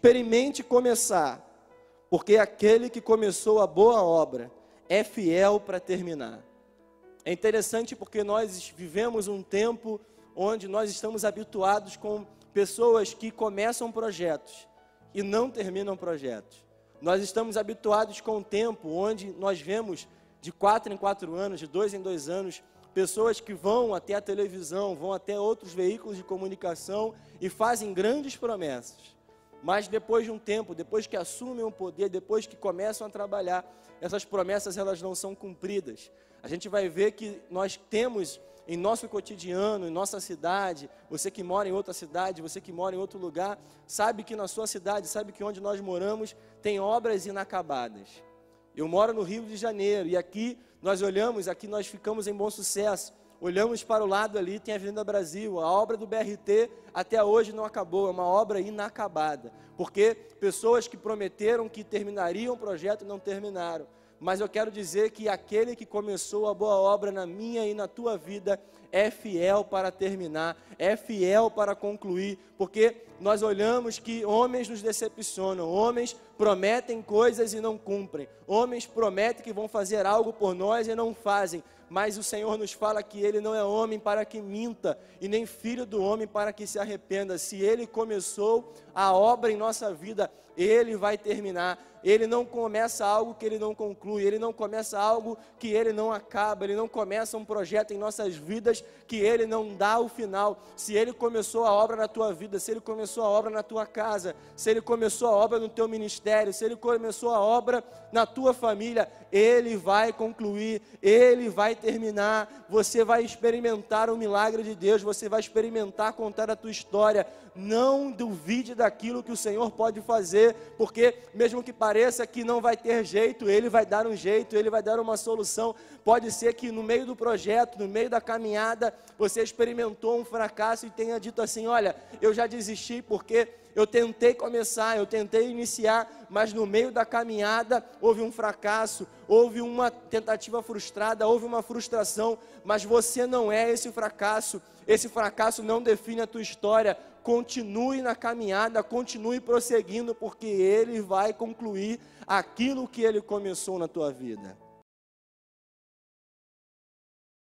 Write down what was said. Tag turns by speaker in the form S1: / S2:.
S1: Experimente começar, porque aquele que começou a boa obra é fiel para terminar. É interessante porque nós vivemos um tempo onde nós estamos habituados com pessoas que começam projetos e não terminam projetos. Nós estamos habituados com o tempo onde nós vemos de quatro em quatro anos, de dois em dois anos, pessoas que vão até a televisão, vão até outros veículos de comunicação e fazem grandes promessas. Mas depois de um tempo, depois que assumem o poder, depois que começam a trabalhar, essas promessas elas não são cumpridas. A gente vai ver que nós temos em nosso cotidiano, em nossa cidade, você que mora em outra cidade, você que mora em outro lugar, sabe que na sua cidade, sabe que onde nós moramos tem obras inacabadas. Eu moro no Rio de Janeiro e aqui nós olhamos, aqui nós ficamos em bom sucesso. Olhamos para o lado ali, tem a Avenida Brasil. A obra do BRT até hoje não acabou, é uma obra inacabada. Porque pessoas que prometeram que terminariam o projeto não terminaram mas eu quero dizer que aquele que começou a boa obra na minha e na tua vida é fiel para terminar, é fiel para concluir, porque nós olhamos que homens nos decepcionam, homens prometem coisas e não cumprem, homens prometem que vão fazer algo por nós e não fazem, mas o Senhor nos fala que ele não é homem para que minta, e nem filho do homem para que se arrependa. Se ele começou a obra em nossa vida, ele vai terminar. Ele não começa algo que ele não conclui, ele não começa algo que ele não acaba, ele não começa um projeto em nossas vidas que ele não dá o final. Se ele começou a obra na tua vida, se ele começou a obra na tua casa, se ele começou a obra no teu ministério, se ele começou a obra na tua família, ele vai concluir, ele vai terminar. Você vai experimentar o milagre de Deus, você vai experimentar contar a tua história. Não duvide daquilo que o Senhor pode fazer, porque mesmo que pareça que não vai ter jeito, ele vai dar um jeito, ele vai dar uma solução. Pode ser que no meio do projeto, no meio da caminhada, você experimentou um fracasso e tenha dito assim: Olha, eu já desisti porque eu tentei começar, eu tentei iniciar, mas no meio da caminhada houve um fracasso, houve uma tentativa frustrada, houve uma frustração, mas você não é esse fracasso. Esse fracasso não define a tua história. Continue na caminhada, continue prosseguindo, porque ele vai concluir aquilo que ele começou na tua vida.